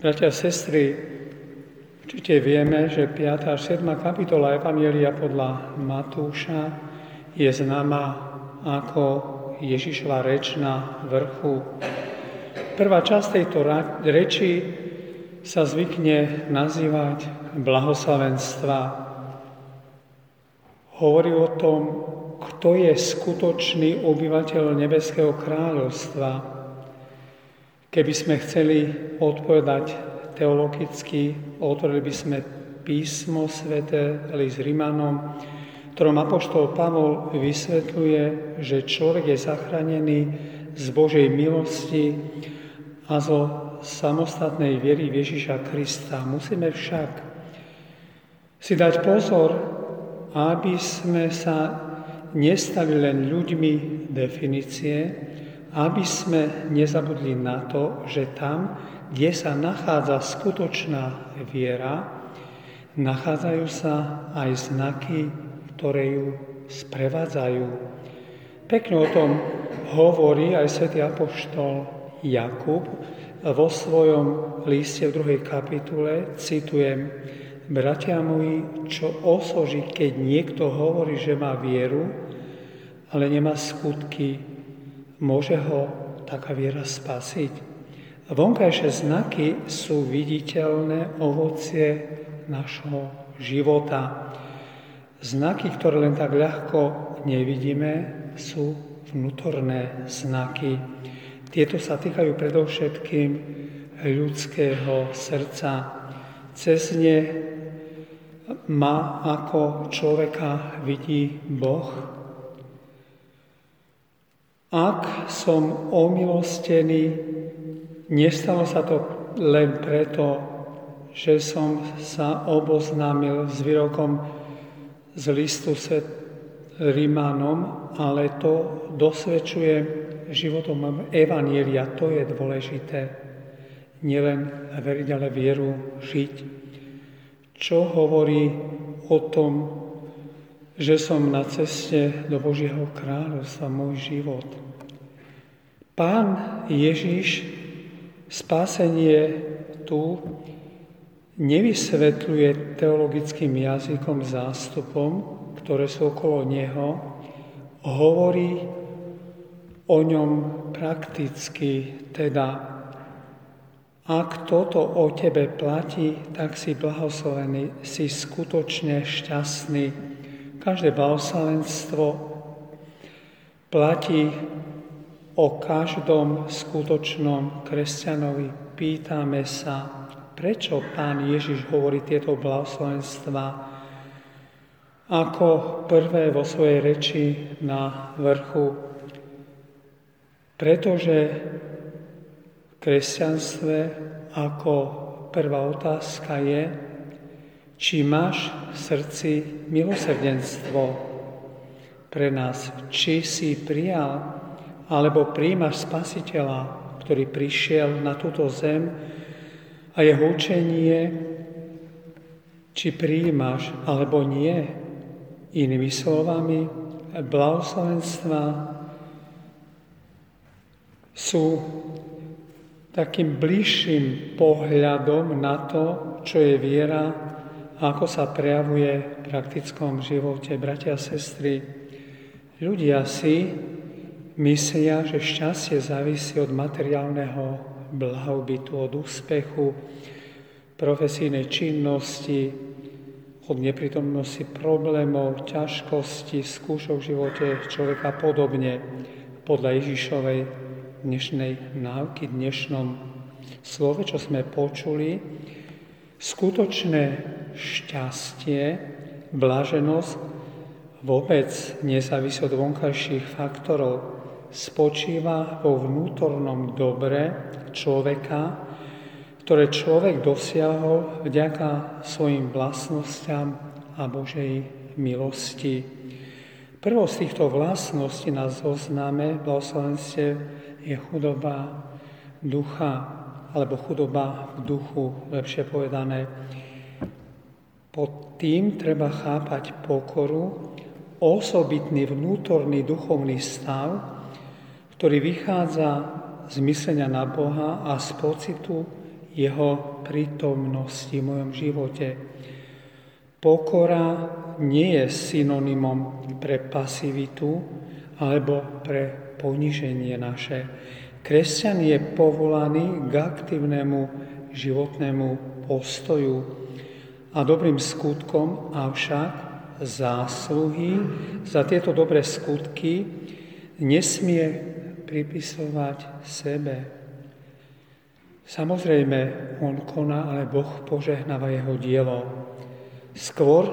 Bratia a sestry, určite vieme, že 5. až 7. kapitola Evangelia podľa Matúša je známa ako Ježišova reč na vrchu. Prvá časť tejto reči sa zvykne nazývať blahoslavenstva. Hovorí o tom, kto je skutočný obyvateľ Nebeského kráľovstva, Keby sme chceli odpovedať teologicky, otvorili by sme písmo svete list Rimanom, ktorom Apoštol Pavol vysvetľuje, že človek je zachránený z Božej milosti a zo samostatnej viery Ježiša Krista. Musíme však si dať pozor, aby sme sa nestali len ľuďmi definície, aby sme nezabudli na to, že tam, kde sa nachádza skutočná viera, nachádzajú sa aj znaky, ktoré ju sprevádzajú. Pekne o tom hovorí aj svätý apoštol Jakub vo svojom liste v druhej kapitule, citujem, Bratia moji, čo osoží, keď niekto hovorí, že má vieru, ale nemá skutky, Môže ho taká viera spasiť? Vonkajšie znaky sú viditeľné ovocie našho života. Znaky, ktoré len tak ľahko nevidíme, sú vnútorné znaky. Tieto sa týkajú predovšetkým ľudského srdca. Cez ne ma ako človeka vidí Boh, ak som omilostený, nestalo sa to len preto, že som sa oboznámil s výrokom z listu set Rímanom, ale to dosvedčuje životom Evanielia. To je dôležité. Nielen veriť, ale vieru žiť. Čo hovorí o tom že som na ceste do Božieho kráľovstva, môj život. Pán Ježiš spásenie tu nevysvetľuje teologickým jazykom zástupom, ktoré sú okolo Neho, hovorí o ňom prakticky, teda ak toto o tebe platí, tak si blahoslovený, si skutočne šťastný, Každé blahoslavenstvo platí o každom skutočnom kresťanovi. Pýtame sa, prečo pán Ježiš hovorí tieto blahoslavenstva ako prvé vo svojej reči na vrchu. Pretože v kresťanstve ako prvá otázka je, či máš v srdci milosrdenstvo pre nás, či si prijal alebo príjmaš Spasiteľa, ktorý prišiel na túto zem a jeho učenie, či prijímaš alebo nie. Inými slovami, blahoslavenstva sú takým bližším pohľadom na to, čo je viera ako sa prejavuje v praktickom živote. Bratia a sestry, ľudia si myslia, že šťastie závisí od materiálneho blahobytu, od úspechu, profesijnej činnosti, od neprítomnosti problémov, ťažkosti, skúšok v živote človeka podobne podľa Ježišovej dnešnej náuky, dnešnom slove, čo sme počuli, skutočné šťastie, blaženosť vôbec nezávisí od vonkajších faktorov. Spočíva vo vnútornom dobre človeka, ktoré človek dosiahol vďaka svojim vlastnostiam a Božej milosti. Prvou z týchto vlastností na zozname blahoslovenstve je chudoba ducha, alebo chudoba v duchu, lepšie povedané. Pod tým treba chápať pokoru, osobitný vnútorný duchovný stav, ktorý vychádza z myslenia na Boha a z pocitu jeho prítomnosti v mojom živote. Pokora nie je synonymom pre pasivitu alebo pre poníženie naše. Kresťan je povolaný k aktívnemu životnému postoju a dobrým skutkom, avšak zásluhy za tieto dobré skutky nesmie pripisovať sebe. Samozrejme, on koná, ale Boh požehnáva jeho dielo. Skôr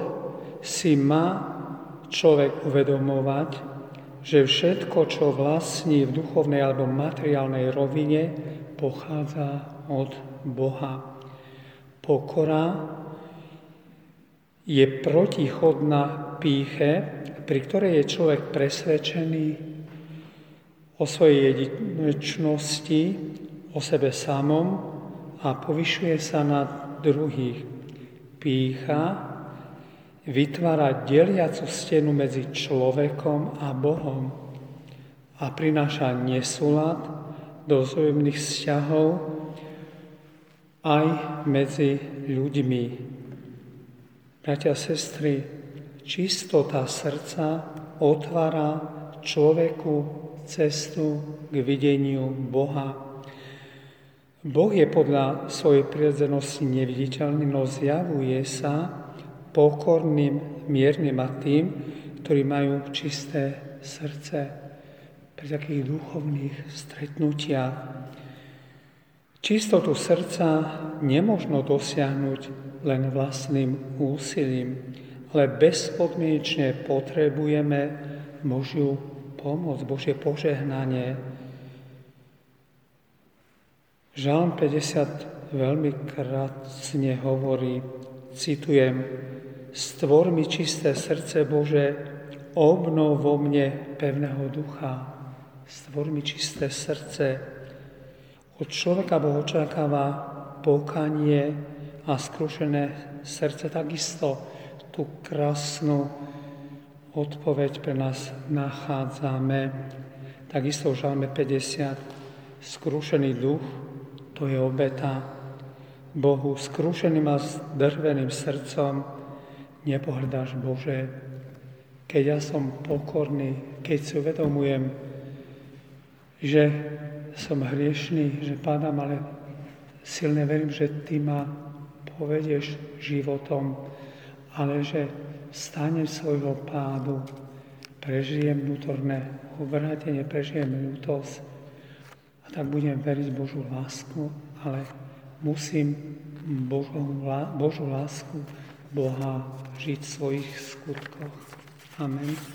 si má človek uvedomovať, že všetko, čo vlastní v duchovnej alebo materiálnej rovine, pochádza od Boha. Pokora je protichodná píche, pri ktorej je človek presvedčený o svojej jedinečnosti, o sebe samom a povyšuje sa nad druhých. Pícha vytvára deliacu stenu medzi človekom a Bohom a prináša nesúlad do vzájomných vzťahov aj medzi ľuďmi. Bratia a sestry, čistota srdca otvára človeku cestu k videniu Boha. Boh je podľa svojej prirodzenosti neviditeľný, no zjavuje sa pokorným, miernym a tým, ktorí majú čisté srdce pri takých duchovných stretnutiach. Čistotu srdca nemožno dosiahnuť len vlastným úsilím, ale bezpodmienečne potrebujeme Božiu pomoc, Božie požehnanie. Žalm 50 veľmi krátne hovorí, citujem, stvor mi čisté srdce Bože, obnov vo mne pevného ducha. Stvor mi čisté srdce. Od človeka Boh očakáva pokanie a skrušené srdce takisto tú krásnu odpoveď pre nás nachádzame. Takisto v Žalme 50 skrušený duch, to je obeta Bohu. Skrušeným a zdrveným srdcom nepohrdáš Bože. Keď ja som pokorný, keď si uvedomujem, že som hriešný, že padám, ale silne verím, že Ty ma povedieš životom, ale že stane svojho pádu, prežijem vnútorné obrátenie, prežijem ľútosť a tak budem veriť Božú lásku, ale musím Božú, Božú lásku Boha žiť v svojich skutkoch. Amen.